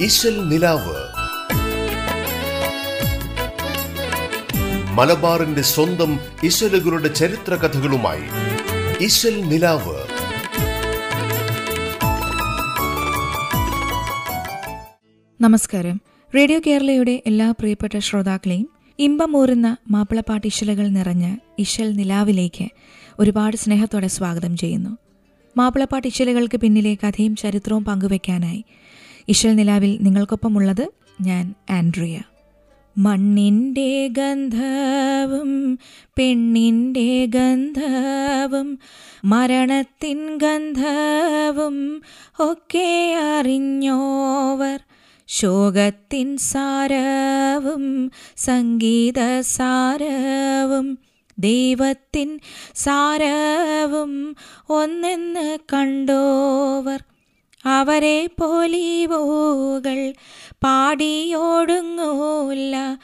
ഇശൽ നിലാവ്. മലബാറിന്റെ സ്വന്തം ഇശലുകളുടെ ചരിത്ര കഥകളുമായി ഇശൽ നിലാവ്. നമസ്കാരം. റേഡിയോ കേരളയുടെ എല്ലാ പ്രിയപ്പെട്ട ശ്രോതാക്കളെയും ഇമ്പമൂറുന്ന മാപ്പിളപ്പാട്ട് ഇശലുകൾ നിറഞ്ഞ ഇശൽ നിലാവിലേക്ക് ഒരുപാട് സ്നേഹത്തോടെ സ്വാഗതം ചെയ്യുന്നു. മാപ്പിളപ്പാട്ട് ഇശലുകൾക്ക് പിന്നിലെ കഥയും ചരിത്രവും പങ്കുവെക്കാനായി ഇശൽ നിലാവിൽ നിങ്ങൾക്കൊപ്പമുള്ളത് ഞാൻ ആൻഡ്രിയ. മണ്ണിന്റെ ഗന്ധവും പെണ്ണിന്റെ ഗന്ധവും മരണത്തിൻ ഗന്ധവും ഒക്കെ അറിഞ്ഞോവർ. ശോകത്തിൻ സാരവും സംഗീത സാരവും ദൈവത്തിൻ സാരവും ഒന്നെന്ന് കണ്ടോവർ. അവരെ പോലീവോകൾ പാടിയോടുങ്ങൂല്ല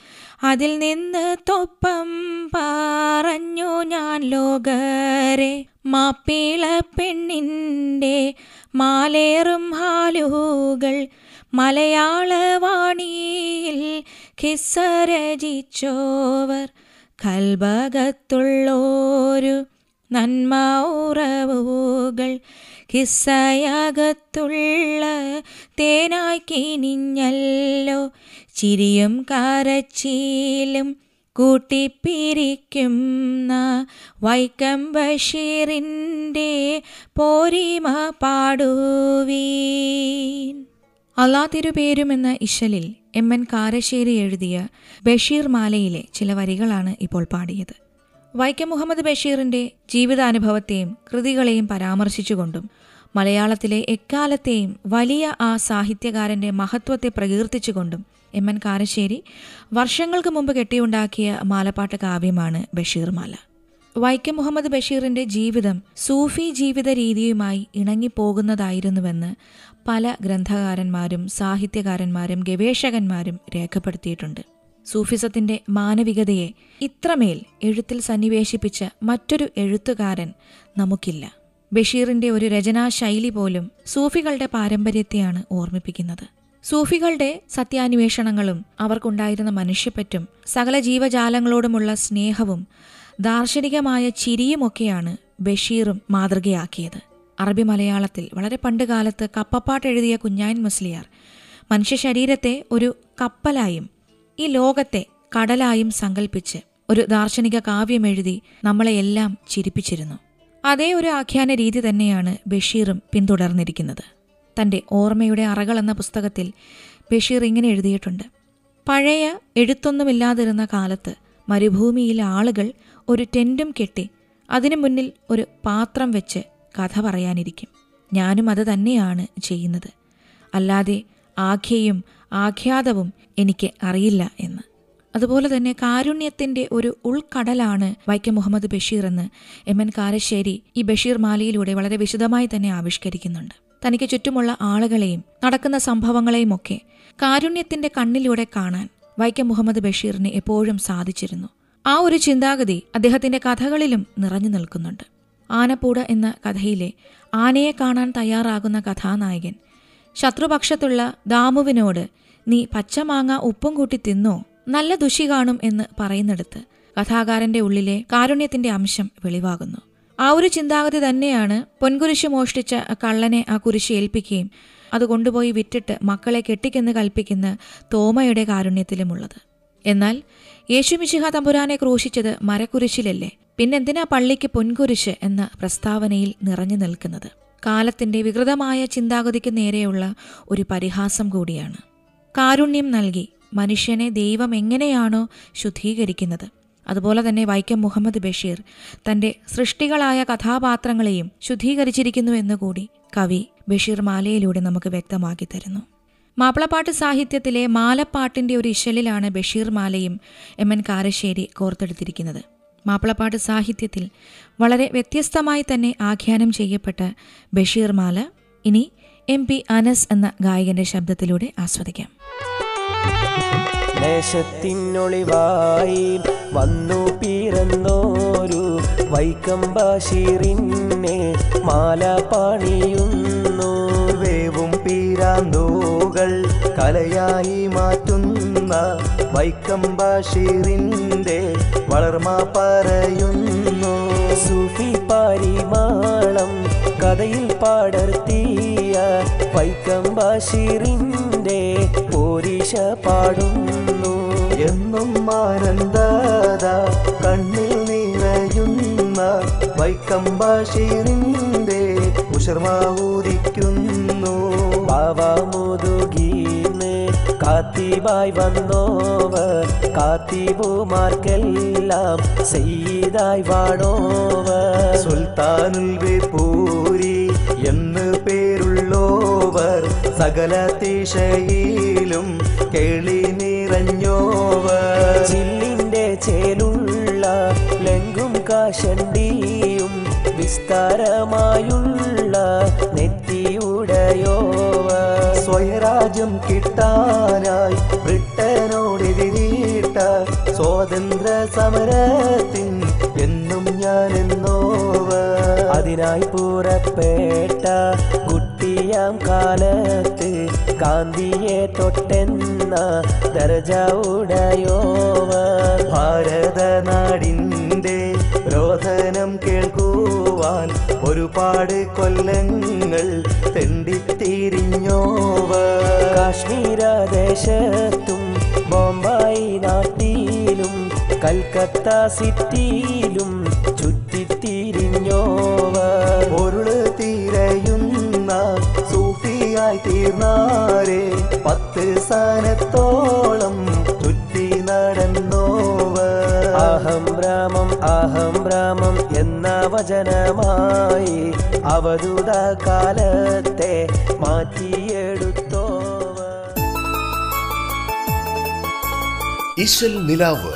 അതിൽ നിന്ന് തൊപ്പം പറഞ്ഞു ഞാൻ ലോകരെ. മാപ്പിള പെണ്ണിന്റെ മാലേറും ഹാലുകൾ മലയാളവാണിയിൽ കിസ്സരചിച്ചോവർ. കൽഭകത്തുള്ളോരു നന്മ ഉറവുകൾ കിസ്സയകത്തുള്ള തേനായി കിനിഞ്ഞല്ലോ ചിരിയും കാരച്ചീലും കൂട്ടിപ്പിരിക്കുന്ന വൈക്കം ബഷീറിന്റെ പോരിമ പാടുവീൻ. അള്ളാ തിരുപേരും എന്ന ഇശലിൽ എം എൻ കാരശ്ശേരി എഴുതിയ ബഷീർ മാലയിലെ ചില വരികളാണ് ഇപ്പോൾ പാടിയത്. വൈക്കം മുഹമ്മദ് ബഷീറിന്റെ ജീവിതാനുഭവത്തെയും കൃതികളെയും പരാമർശിച്ചുകൊണ്ടും മലയാളത്തിലെ എക്കാലത്തെയും വലിയ ആ സാഹിത്യകാരന്റെ മഹത്വത്തെ പ്രകീർത്തിച്ചുകൊണ്ടും എം എൻ കാരശ്ശേരി വർഷങ്ങൾക്ക് മുമ്പ് കെട്ടിയുണ്ടാക്കിയ മാലപ്പാട്ട് കാവ്യമാണ് ബഷീർ മാല വൈക്കം മുഹമ്മദ് ബഷീറിന്റെ ജീവിതം സൂഫി ജീവിത രീതിയുമായി ഇണങ്ങിപ്പോകുന്നതായിരുന്നുവെന്ന് പല ഗ്രന്ഥകാരന്മാരും സാഹിത്യകാരന്മാരും ഗവേഷകന്മാരും രേഖപ്പെടുത്തിയിട്ടുണ്ട്. സൂഫിസത്തിന്റെ മാനവികതയെ ഇത്രമേൽ എഴുത്തിൽ സന്നിവേശിപ്പിച്ച മറ്റൊരു എഴുത്തുകാരൻ നമുക്കില്ല. ബഷീറിന്റെ ഒരു രചനാശൈലി പോലും സൂഫികളുടെ പാരമ്പര്യത്തെയാണ് ഓർമ്മിപ്പിക്കുന്നത്. സൂഫികളുടെ സത്യാന്വേഷണങ്ങളും അവർക്കുണ്ടായിരുന്ന മനുഷ്യപ്പറ്റും സകല ജീവജാലങ്ങളോടുമുള്ള സ്നേഹവും ദാർശനികമായ ചിരിയുമൊക്കെയാണ് ബഷീറും മാതൃകയാക്കിയത്. അറബി മലയാളത്തിൽ വളരെ പണ്ടുകാലത്ത് കപ്പപ്പാട്ട് എഴുതിയ കുഞ്ഞായൻ മുസ്ലിയാർ മനുഷ്യ ശരീരത്തെ ഒരു കപ്പലായും ഈ ലോകത്തെ കടലായും സങ്കല്പിച്ച് ഒരു ദാർശനിക കാവ്യം എഴുതി നമ്മളെയെല്ലാം ചിരിപ്പിച്ചിരുന്നു. അതേ ഒരു ആഖ്യാന രീതി തന്നെയാണ് ബഷീറും പിന്തുടർന്നിരിക്കുന്നത്. തന്റെ ഓർമ്മയുടെ അറകൾ എന്ന പുസ്തകത്തിൽ ബഷീർ ഇങ്ങനെ എഴുതിയിട്ടുണ്ട്. പഴയ എഴുത്തൊന്നുമില്ലാതിരുന്ന കാലത്ത് മരുഭൂമിയിൽ ആളുകൾ ഒരു ടെന്റും കെട്ടി അതിനു മുന്നിൽ ഒരു പാത്രം വെച്ച് കഥ പറയാനിരിക്കും. ഞാനും അത് തന്നെയാണ് ചെയ്യുന്നത്. അല്ലാതെ ആഖ്യയും ആഖ്യാതവും എനിക്ക് അറിയില്ല എന്ന്. അതുപോലെ തന്നെ കാരുണ്യത്തിന്റെ ഒരു ഉൾക്കടലാണ് വൈക്കം മുഹമ്മദ് ബഷീർ എന്ന് എം എൻ കാരശ്ശേരി ഈ ബഷീർ മാലയിലൂടെ വളരെ വിശദമായി തന്നെ ആവിഷ്കരിക്കുന്നുണ്ട്. തനിക്ക് ചുറ്റുമുള്ള ആളുകളെയും നടക്കുന്ന സംഭവങ്ങളെയും ഒക്കെ കാരുണ്യത്തിന്റെ കണ്ണിലൂടെ കാണാൻ വൈക്കം മുഹമ്മദ് ബഷീറിന് എപ്പോഴും സാധിച്ചിരുന്നു. ആ ഒരു ചിന്താഗതി അദ്ദേഹത്തിന്റെ കഥകളിലും നിറഞ്ഞു നിൽക്കുന്നുണ്ട്. ആനപ്പൂട എന്ന കഥയിലെ ആനയെ കാണാൻ തയ്യാറാകുന്ന കഥാനായകൻ ശത്രുപക്ഷത്തുള്ള ദാമുവിനോട് നീ പച്ചമാങ്ങ ഉപ്പും കൂട്ടി തിന്നോ? നല്ല ദുഷി കാണും എന്ന് പറയുന്നിടത്ത് കഥാകാരന്റെ ഉള്ളിലെ കാരുണ്യത്തിന്റെ അംശം വെളിവാകുന്നു. ആ ഒരു ചിന്താഗതി തന്നെയാണ് പൊൻകുരിശ് മോഷ്ടിച്ച കള്ളനെ ആ കുരിശ് ഏൽപ്പിക്കുകയും അത് കൊണ്ടുപോയി വിറ്റിട്ട് മക്കളെ കെട്ടിക്കെന്ന് കൽപ്പിക്കുന്ന തോമയുടെ കാരുണ്യത്തിലുമുള്ളത്. എന്നാൽ യേശു യേശുമിശിഹ തമ്പുരാനെ ക്രൂശിച്ചത് മരക്കുരിശിലല്ലേ? പിന്നെന്തിനാ പള്ളിക്ക് പൊൻകുരിശ് എന്ന പ്രസ്താവനയിൽ നിറഞ്ഞു നിൽക്കുന്നത്? കാലത്തിന്റെ വികൃതമായ ചിന്താഗതിക്ക് നേരെയുള്ള ഒരു പരിഹാസം കൂടിയാണ്. കാരുണ്യം നൽകി. മനുഷ്യനെ ദൈവം എങ്ങനെയാണോ ശുദ്ധീകരിക്കുന്നത്. അതുപോലെ തന്നെ വൈക്കം മുഹമ്മദ് ബഷീർ തന്റെ സൃഷ്ടികളായ കഥാപാത്രങ്ങളെയും ശുദ്ധീകരിച്ചിരിക്കുന്നു എന്നുകൂടി കവി ബഷീർ മാലയിലൂടെ നമുക്ക് വ്യക്തമാക്കി തരുന്നു. മാപ്പിളപ്പാട്ട് സാഹിത്യത്തിലെ മാലപ്പാട്ടിന്റെ ഒരു ഇശലിലാണ് ബഷീർ മാലയും എം എൻ കാരശ്ശേരി കോർത്തെടുത്തിരിക്കുന്നത്. മാപ്പിളപ്പാട്ട് സാഹിത്യത്തിൽ വളരെ വ്യത്യസ്തമായി തന്നെ ആഖ്യാനം ചെയ്യപ്പെട്ട ബഷീർ മാല ഇനി എം പി അനസ് എന്ന ഗായകന്റെ ശബ്ദത്തിലൂടെ ആസ്വദിക്കാം. ദേശത്തിനൊളിവായി വന്നു പിറന്നോരു വൈക്കം ബഷീറിനെ മാല പണിയുന്നു. വേവും പീരാന്തോകൾ കലയായി മാറ്റുന്ന വൈക്കം ബഷീറിന്റെ വളർമ പറയുന്നു. സൂഫി പാരിമാളം കഥയിൽ പാടർത്തിയ വൈക്കം ബഷീറിന്റെ പോരിശ പാടുന്നു. എന്നും ആനന്ദത കണ്ണിൽ നിറയുന്ന വൈക്കം ബഷീറിന്റെ ഉഷർമാവൂതിക്കുന്നു ബാവ മുതുകീന്ന് കാത്തിബായി വന്നോവർ കാത്തിബുമാർക്കെല്ലാം സെയ്തായി വാടോവർ. സുൽത്താനുൽ വേപ്പൂരി സകല തിശയിലും കേളി നിറഞ്ഞോവർ. ചില്ലിന്റെ ചേലുള്ള ലങ്കും കാശണ്ടിയും വിസ്താരമായുള്ള നെറ്റിയുടയോവർ. സ്വയരാജ്യം കിട്ടാനായി ബ്രിട്ടനോടെതിരിട്ട സ്വാതന്ത്ര്യ സമരത്തിൻ എന്നും ഞാൻ എന്നോവർ അതിനായി പുറപ്പെട്ട കുട്ടിയാം കാലത്ത് ഗാന്ധിയെ തൊട്ടെന്ന ദർജ ഉടയോവർ. ഭാരതനാടിന്റെ രോധനം കേൾക്കുവാൻ ഒരുപാട് കൊല്ലങ്ങൾ തെണ്ടിത്തിരിഞ്ഞോവർ. കാശ്മീരദേശത്തും ബോംബായി നാട്ടിലും കൽക്കത്ത സിറ്റിയിലും തീർന്നാരെ പത്ത് സ്ഥാനത്തോളം ചുറ്റി നടന്നോവ അഹം രാമം അഹം രാമം എന്ന വചനമായി അവരുട കാലത്തെ മാറ്റിയെടുത്തോവർ. ഇശൽ നിലാവ്.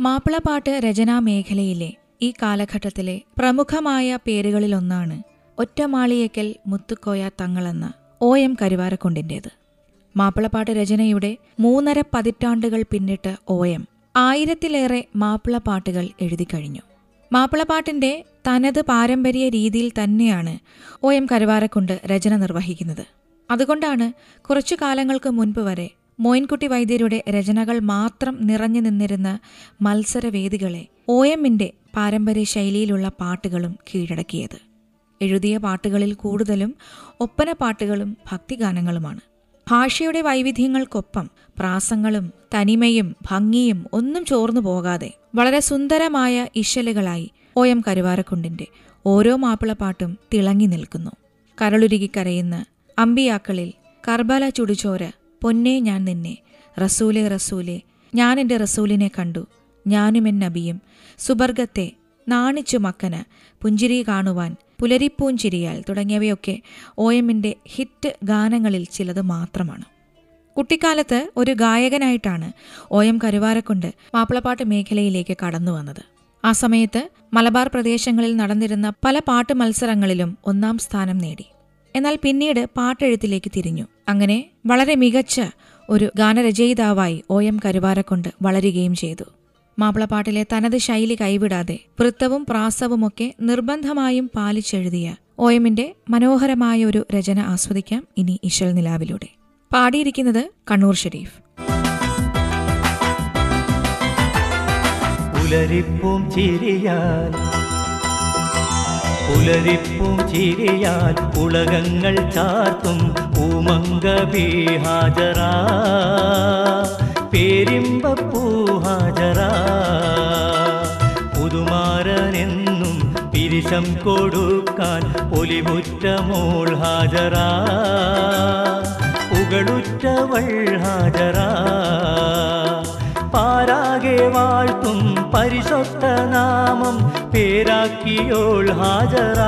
മാപ്പിളപ്പാട്ട് രചനാ മേഖലയിലെ ഈ കാലഘട്ടത്തിലെ പ്രമുഖമായ പേരുകളിലൊന്നാണ് ഒറ്റമാളിയേക്കൽ മുത്തുക്കോയ തങ്ങളെന്ന ഒ എം കരുവാരക്കൊണ്ടിന്റേത് മാപ്പിളപ്പാട്ട് രചനയുടെ മൂന്നര പതിറ്റാണ്ടുകൾ പിന്നിട്ട് ഒ എം ആയിരത്തിലേറെ മാപ്പിളപ്പാട്ടുകൾ എഴുതിക്കഴിഞ്ഞു. മാപ്പിളപ്പാട്ടിന്റെ തനത് പാരമ്പര്യ രീതിയിൽ തന്നെയാണ് ഒ എം കരുവാരക്കുണ്ട് രചന നിർവഹിക്കുന്നത്. അതുകൊണ്ടാണ് കുറച്ചു കാലങ്ങൾക്ക് മുൻപ് വരെ മോയിൻകുട്ടി വൈദ്യരുടെ രചനകൾ മാത്രം നിറഞ്ഞു നിന്നിരുന്ന മത്സരവേദികളെ ഒ എമ്മിന്റെ പാരമ്പര്യ ശൈലിയിലുള്ള പാട്ടുകളും കീഴടക്കിയത്. എഴുതിയ പാട്ടുകളിൽ കൂടുതലും ഒപ്പന പാട്ടുകളും ഭക്തിഗാനങ്ങളുമാണ്. ഭാഷയുടെ വൈവിധ്യങ്ങൾക്കൊപ്പം പ്രാസങ്ങളും തനിമയും ഭംഗിയും ഒന്നും ചോർന്നു പോകാതെ വളരെ സുന്ദരമായ ഇശലുകളായി ഒ എം കരുവാരക്കുണ്ടിന്റെ ഓരോ മാപ്പിളപ്പാട്ടും തിളങ്ങി നിൽക്കുന്നു. കരളുരുകി കരയുന്ന അമ്പിയാക്കളിൽ കർബല ചുടുചോര പൊന്നേ ഞാൻ നിന്നെ റസൂലെ റസൂലെ ഞാൻ എന്റെ റസൂലിനെ കണ്ടു ഞാനും എൻ നബിയും സുബർഗത്തെ നാണിച്ചു മക്കന് പുഞ്ചിരി കാണുവാൻ പുലരിപ്പൂഞ്ചിരിയാൽ തുടങ്ങിയവയൊക്കെ ഒ എമ്മിന്റെ ഹിറ്റ് ഗാനങ്ങളിൽ ചിലത് മാത്രമാണ്. കുട്ടിക്കാലത്ത് ഒരു ഗായകനായിട്ടാണ് ഒ എം കരുവാരക്കുണ്ട് മാപ്പിളപ്പാട്ട് മേഖലയിലേക്ക് കടന്നു വന്നത്. ആ സമയത്ത് മലബാർ പ്രദേശങ്ങളിൽ നടന്നിരുന്ന പല പാട്ട് മത്സരങ്ങളിലും ഒന്നാം സ്ഥാനം നേടി. എന്നാൽ പിന്നീട് പാട്ടെഴുത്തിലേക്ക് തിരിഞ്ഞു. അങ്ങനെ വളരെ മികച്ച ഒരു ഗാനരചയിതാവായി ഒ എം കരുവാരക്കൊണ്ട് വളരുകയും ചെയ്തു. മാപ്പിളപ്പാട്ടിലെ തനത് ശൈലി കൈവിടാതെ വൃത്തവും പ്രാസവുമൊക്കെ നിർബന്ധമായും പാലിച്ചെഴുതിയ ഒ എമ്മിന്റെ മനോഹരമായ ഒരു രചന ആസ്വദിക്കാം ഇനി ഇശൽ നിലാവിലൂടെ. പാടിയിരിക്കുന്നത് കണ്ണൂർ ഷെരീഫ്. പുലരിപ്പും ചിരിയാൽ പുലരിപ്പും ചിരിയാൽ ഉലകങ്ങൾ ചാർത്തും പൂമങ്ക പേരിമ്പപ്പൂ ഹാജറ പുതുമാരനെന്നും പിരിശം കൊടുക്കാൻ ഒലിമുറ്റമോൾ ഹാജറ ഉകളുറ്റവൾ ഹാജറ പാരാകെ വാഴ്ത്തും പരിശുദ്ധ നാമം പേരാക്കിയോൾ ഹാജറ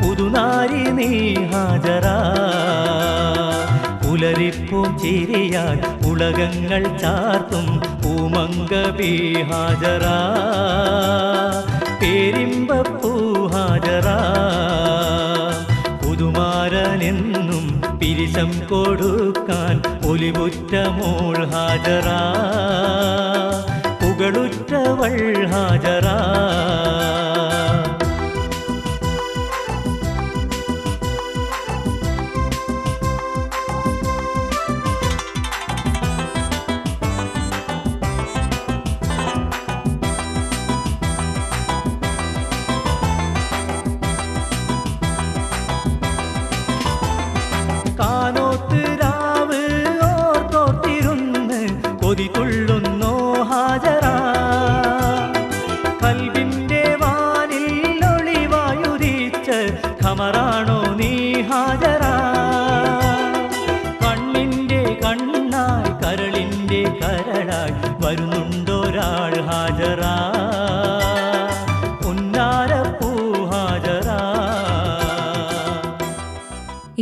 പുതുനാരി നീ ഹാജറ പുലരിപ്പും ചിരിയാൽ ഉളകങ്ങൾ ചാർത്തും പൂമങ്ക ബി ഹാജറ പേരിമ്പപ്പൂ ഹാജറ. പുതുമാരനെന്നും പിരിശം കൊടുക്കാൻ ഒലിവുറ്റമോൾ ഹാജറ. പുകളുറ്റവൾ ഹാജറ.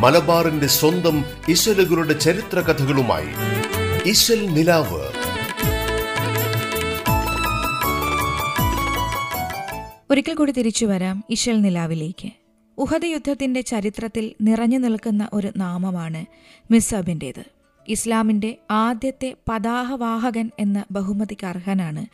മലബാറിന്റെ സ്വന്തം ഇശലുകളുടെ ചരിത്ര കഥകളുമായി ഇശൽ നിലാവ്. ഒരിക്കൽ കൂടി തിരിച്ചു വരാം ഇശൽ നിലാവിലേക്ക്. ഉഹദ് യുദ്ധത്തിന്റെ ചരിത്രത്തിൽ നിറഞ്ഞു നിൽക്കുന്ന ഒരു നാമമാണ് മിസബിന്റേത് ഇസ്ലാമിന്റെ ആദ്യത്തെ പതാഹവാഹകൻ എന്ന ബഹുമതിക്ക് അർഹനാണ്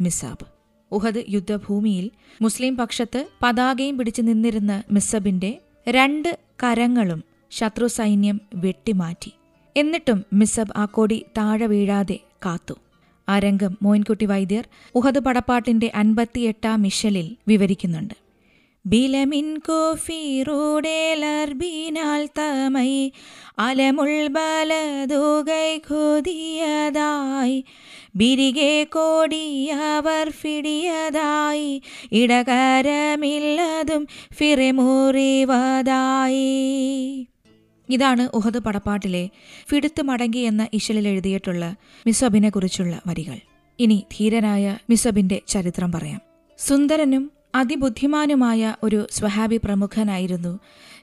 മിസാബ് ഉഹദ് യുദ്ധഭൂമിയിൽ മുസ്ലിം പക്ഷത്ത് പതാകയും പിടിച്ചു നിന്നിരുന്ന മിസബിന്റെ രണ്ട് കരങ്ങളും ശത്രു സൈന്യം വെട്ടിമാറ്റി. എന്നിട്ടും മിസബ് ആ കൊടി താഴെ വീഴാതെ കാത്തു. ആ രംഗം മോയിൻകുട്ടി വൈദ്യർ ഉഹദ് പടപ്പാട്ടിന്റെ അൻപത്തിയെട്ടാം മിഷലിൽ വിവരിക്കുന്നുണ്ട്. ബിലമിൻ കോഫിറൂടേലർബീനാൽ തമൈ അലമുൾ ബലതുകൈ ബിരികെ കോടിയവർ ഫിടിയതായി ഇടകരമില്ലതും ഫിറമുറിവതായി. ഇതാണ് ഉഹദ് പടപ്പാട്ടിലെ ഫിടുത്ത് മടങ്ങി എന്ന ഇശലിൽ എഴുതിയിട്ടുള്ള മിസബിനെ കുറിച്ചുള്ള വരികൾ. ഇനി ധീരനായ മിസബിന്റെ ചരിത്രം പറയാം. സുന്ദരനും അതിബുദ്ധിമാനുമായ ഒരു സ്വഹാബി പ്രമുഖനായിരുന്നു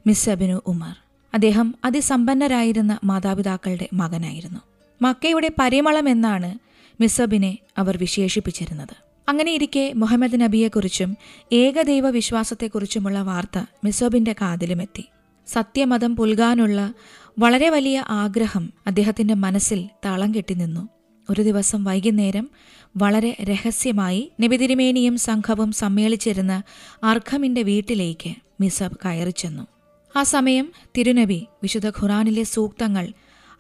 മിസബിനു ഉമർ. അദ്ദേഹം അതിസമ്പന്നരായിരുന്ന മാതാപിതാക്കളുടെ മകനായിരുന്നു. മക്കയുടെ പരിമളം എന്നാണ് മിസബിനെ അവർ വിശേഷിപ്പിച്ചിരുന്നത്. അങ്ങനെയിരിക്കെ മുഹമ്മദ് നബിയെക്കുറിച്ചും ഏകദൈവ വിശ്വാസത്തെക്കുറിച്ചുമുള്ള വാർത്ത മിസബിന്റെ കാതിലുമെത്തി. സത്യമതം പുൽകാനുള്ള വളരെ വലിയ ആഗ്രഹം അദ്ദേഹത്തിന്റെ മനസ്സിൽ താളം കെട്ടി നിന്നു. ഒരു ദിവസം വൈകുന്നേരം വളരെ രഹസ്യമായി നബിതിരുമേനിയും സംഘവും സമ്മേളിച്ചിരുന്ന അർഖമിന്റെ വീട്ടിലേക്ക് മിസബ് കയറി ചെന്നു. ആ സമയം തിരുനബി വിശുദ്ധ ഖുറാനിലെ സൂക്തങ്ങൾ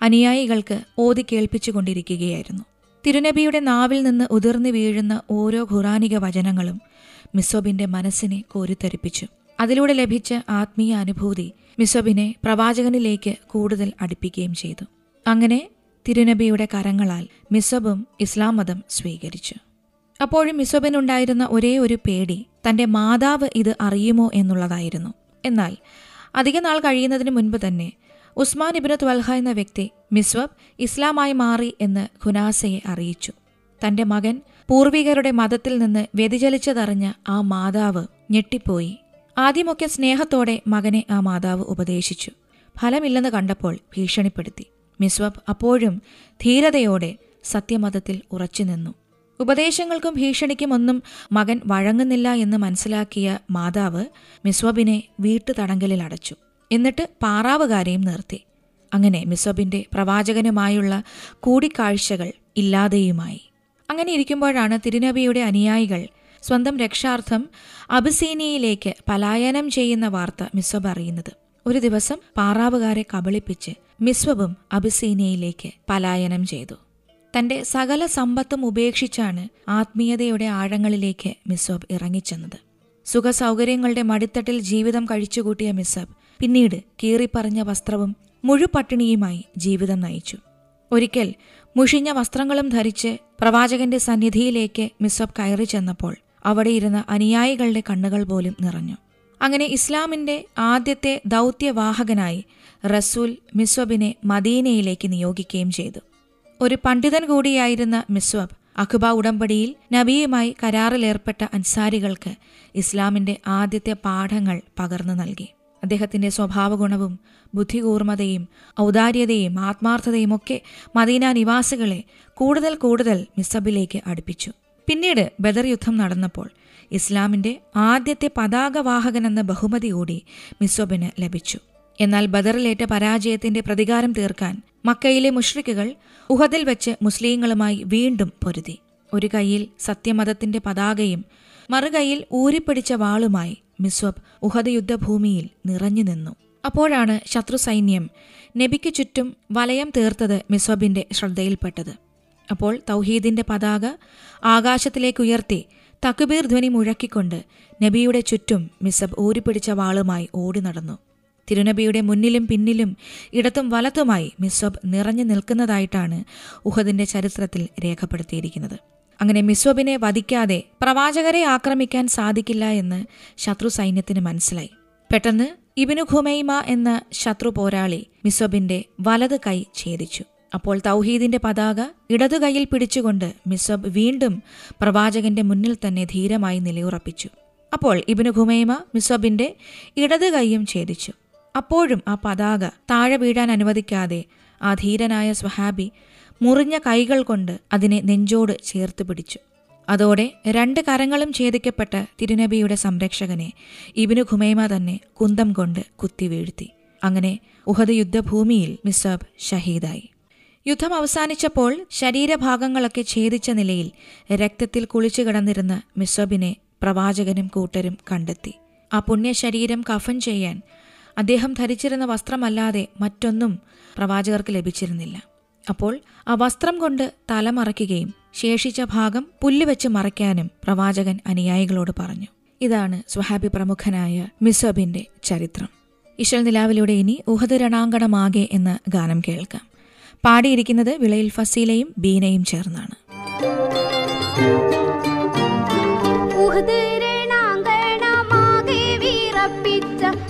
അനുയായികൾക്ക് ഓതി കേൾപ്പിച്ചുകൊണ്ടിരിക്കുകയായിരുന്നു തിരുനബിയുടെ നാവിൽ നിന്ന് ഉതിർന്നു വീഴുന്ന ഓരോ ഖുറാനിക വചനങ്ങളും മിസോബിന്റെ മനസ്സിനെ കോരിത്തരിപ്പിച്ചു അതിലൂടെ ലഭിച്ച ആത്മീയ അനുഭൂതി മിസബിനെ പ്രവാചകനിലേക്ക് കൂടുതൽ അടുപ്പിക്കുകയും ചെയ്തു. അങ്ങനെ തിരുനബിയുടെ കരങ്ങളാൽ മിസബും ഇസ്ലാം മതം സ്വീകരിച്ചു. അപ്പോഴും മിസബിനുണ്ടായിരുന്ന ഒരേ ഒരു പേടി തന്റെ മാതാവ് ഇത് അറിയുമോ എന്നുള്ളതായിരുന്നു. എന്നാൽ അധിക നാൾ കഴിയുന്നതിന് മുൻപ് തന്നെ ഉസ്മാൻ ഇബിന് ത്വൽഹ എന്ന വ്യക്തി മിസ്വബ് ഇസ്ലാമായി മാറി എന്ന് ഖുനാസയെ അറിയിച്ചു. തന്റെ മകൻ പൂർവികരുടെ മതത്തിൽ നിന്ന് വ്യതിചലിച്ചതറിഞ്ഞ ആ മാതാവ് ഞെട്ടിപ്പോയി. ആദ്യമൊക്കെ സ്നേഹത്തോടെ മകനെ ആ മാതാവ് ഉപദേശിച്ചു. ഫലമില്ലെന്ന് കണ്ടപ്പോൾ ഭീഷണിപ്പെടുത്തി. മിസ്വബ് അപ്പോഴും ധീരതയോടെ സത്യമതത്തിൽ ഉറച്ചുനിന്നു ഉപദേശങ്ങൾക്കും ഭീഷണിക്കുമൊന്നും മകൻ വഴങ്ങുന്നില്ല എന്ന് മനസ്സിലാക്കിയ മാതാവ് മിസ്വബിനെ വീട്ടു തടങ്കലിൽ അടച്ചു. എന്നിട്ട് പാറാവുകാരെയും നിർത്തി. അങ്ങനെ മിസ്വബിന്റെ പ്രവാചകനുമായുള്ള കൂടിക്കാഴ്ചകൾ ഇല്ലാതെയുമായി. അങ്ങനെ ഇരിക്കുമ്പോഴാണ് തിരുനബിയുടെ അനുയായികൾ സ്വന്തം രക്ഷാർത്ഥം അബിസീനിയയിലേക്ക് പലായനം ചെയ്യുന്ന വാർത്ത മിസ്വബ് അറിയുന്നത്. ഒരു ദിവസം പാറാവുകാരെ കബളിപ്പിച്ച് മിസ്വബും അബിസീനിയയിലേക്ക് പലായനം ചെയ്തു. തന്റെ സകല സമ്പത്തും ഉപേക്ഷിച്ചാണ് ആത്മീയതയുടെ ആഴങ്ങളിലേക്ക് മിസ്വബ് ഇറങ്ങിച്ചെന്നത്. സുഖസൗകര്യങ്ങളുടെ മടിത്തട്ടിൽ ജീവിതം കഴിച്ചുകൂട്ടിയ മിസ്സബ് പിന്നീട് കീറിപ്പറഞ്ഞ വസ്ത്രവും മുഴുപട്ടിണിയുമായി ജീവിതം നയിച്ചു. ഒരിക്കൽ മുഷിഞ്ഞ വസ്ത്രങ്ങളും ധരിച്ച് പ്രവാചകന്റെ സന്നിധിയിലേക്ക് മിസ്വബ് കയറി ചെന്നപ്പോൾ അവിടെയിരുന്ന അനുയായികളുടെ കണ്ണുകൾ പോലും നിറഞ്ഞു. അങ്ങനെ ഇസ്ലാമിന്റെ ആദ്യത്തെ ദൗത്യവാഹകനായി റസൂൽ മിസ്വബിനെ മദീനയിലേക്ക് നിയോഗിക്കുകയും ചെയ്തു. ഒരു പണ്ഡിതൻ കൂടിയായിരുന്ന മിസ്വബ് അഖുബ ഉടമ്പടിയിൽ നബിയുമായി കരാറിലേർപ്പെട്ട അൻസാരികൾക്ക് ഇസ്ലാമിന്റെ ആദ്യത്തെ പാഠങ്ങൾ പകർന്നു നൽകി. അദ്ദേഹത്തിന്റെ സ്വഭാവഗുണവും ബുദ്ധികൂർമ്മതയും ഔദാര്യതയും ആത്മാർത്ഥതയും ഒക്കെ മദീന നിവാസികളെ കൂടുതൽ കൂടുതൽ മിസബിലേക്ക് അടുപ്പിച്ചു. പിന്നീട് ബദർ യുദ്ധം നടന്നപ്പോൾ ഇസ്ലാമിന്റെ ആദ്യത്തെ പതാകവാഹകൻ എന്ന ബഹുമതി കൂടി മിസോബിന് ലഭിച്ചു. എന്നാൽ ബദറിലേറ്റ പരാജയത്തിന്റെ പ്രതികാരം തീർക്കാൻ മക്കയിലെ മുഷ്രിക്കുകൾ ഉഹദിൽ വെച്ച് മുസ്ലിങ്ങളുമായി വീണ്ടും പൊരുതി. ഒരു കൈയിൽ സത്യമതത്തിന്റെ പതാകയും മറുകൈയിൽ ഊരിപ്പിടിച്ച വാളുമായി മിസ്വബ് ഉഹദ് യുദ്ധഭൂമിയിൽ നിറഞ്ഞു നിന്നു. അപ്പോഴാണ് ശത്രു സൈന്യം നബിക്ക് ചുറ്റും വലയം തീർത്തത് മിസ്വബിന്റെ ശ്രദ്ധയിൽപ്പെട്ടത്. അപ്പോൾ തൗഹീദിന്റെ പതാക ആകാശത്തിലേക്ക് ഉയർത്തി തക്ബീർ ധ്വനി മുഴക്കിക്കൊണ്ട് നബിയുടെ ചുറ്റും മിസബ് ഊരിപ്പിടിച്ച വാളുമായി ഓടി നടന്നു. തിരുനബിയുടെ മുന്നിലും പിന്നിലും ഇടത്തും വലത്തുമായി മിസ്വബ് നിറഞ്ഞു നിൽക്കുന്നതായിട്ടാണ് ഉഹദിന്റെ ചരിത്രത്തിൽ രേഖപ്പെടുത്തിയിരിക്കുന്നത്. അങ്ങനെ മിസ്വബിനെ വധിക്കാതെ പ്രവാചകരെ ആക്രമിക്കാൻ സാധിക്കില്ല എന്ന് ശത്രു സൈന്യത്തിന് മനസ്സിലായി. പെട്ടെന്ന് ഇബിനു ഖുമൈമ എന്ന ശത്രു പോരാളി മിസ്വബിന്റെ വലത് കൈ ഛേദിച്ചു. അപ്പോൾ തൗഹീദിന്റെ പതാക ഇടതു കൈയിൽ പിടിച്ചുകൊണ്ട് മിസബ് വീണ്ടും പ്രവാചകന്റെ മുന്നിൽ തന്നെ ധീരമായി നിലയുറപ്പിച്ചു. അപ്പോൾ ഇബിനു ഖുമൈമ മിസബിന്റെ ഇടത് കൈയും ഛേദിച്ചു. അപ്പോഴും ആ പതാക താഴെ വീഴാൻ അനുവദിക്കാതെ ആ ധീരനായ സ്വഹാബി മുറിഞ്ഞ കൈകൾ കൊണ്ട് അതിനെ നെഞ്ചോട് ചേർത്ത് പിടിച്ചു. അതോടെ രണ്ട് കരങ്ങളും ഛേദിക്കപ്പെട്ട തിരുനബിയുടെ സംരക്ഷകനെ ഇബിനു ഖുമൈമ തന്നെ കുന്തം കൊണ്ട് കുത്തി വീഴ്ത്തി. അങ്ങനെ ഉഹദ് യുദ്ധഭൂമിയിൽ മിസബ് ഷഹീദായി. യുദ്ധം അവസാനിച്ചപ്പോൾ ശരീരഭാഗങ്ങളൊക്കെ ഛേദിച്ച നിലയിൽ രക്തത്തിൽ കുളിച്ചു കിടന്നിരുന്ന മിസോബിനെ പ്രവാചകനും കൂട്ടരും കണ്ടെത്തി. ആ പുണ്യശരീരം കഫൻ ചെയ്യാൻ അദ്ദേഹം ധരിച്ചിരുന്ന വസ്ത്രമല്ലാതെ മറ്റൊന്നും പ്രവാചകർക്ക് ലഭിച്ചിരുന്നില്ല. അപ്പോൾ ആ വസ്ത്രം കൊണ്ട് തലമറയ്ക്കുകയും ശേഷിച്ച ഭാഗം പുല്ലുവെച്ച് മറയ്ക്കാനും പ്രവാചകൻ അനുയായികളോട് പറഞ്ഞു. ഇതാണ് സ്വഹാബി പ്രമുഖനായ മിസബിന്റെ ചരിത്രം. ഇശൽ നിലാവിലൂടെ ഇനി ഉഹദ് രണാങ്കണമാകെ എന്ന ഗാനം കേൾക്കാം. പാടിയിരിക്കുന്നത് വിളയിൽ ഫസീലയും ബീനയും ചേർന്നാണ്.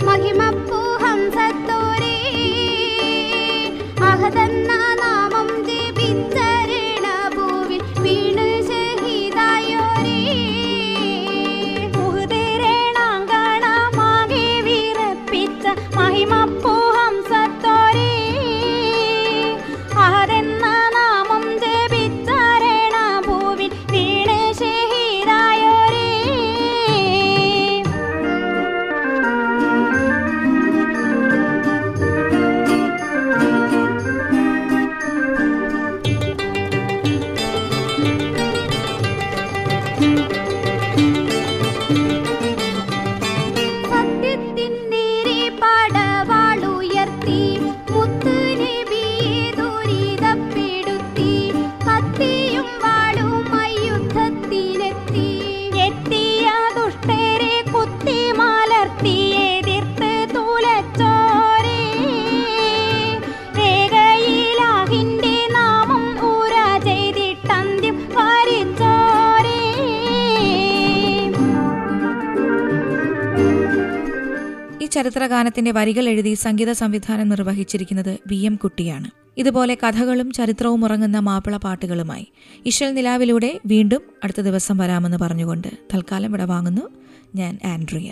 മഹിമപ്പൂഹം സത്തോരേ മഹിമപ്പൂ ഈ ചരിത്രഗാനത്തിന്റെ വരികൾ എഴുതി സംഗീത സംവിധാനം നിർവഹിച്ചിരിക്കുന്നത് വി എം കുട്ടിയാണ്. ഇതുപോലെ കഥകളും ചരിത്രവും ഉറങ്ങുന്ന മാപ്പിള പാട്ടുകളുമായി ഇശൽ നിലാവിലൂടെ വീണ്ടും അടുത്ത ദിവസം വരാമെന്ന് പറഞ്ഞുകൊണ്ട് തൽക്കാലം ഇവിടെ വാങ്ങുന്നു. ഞാൻ ആൻഡ്രിയ.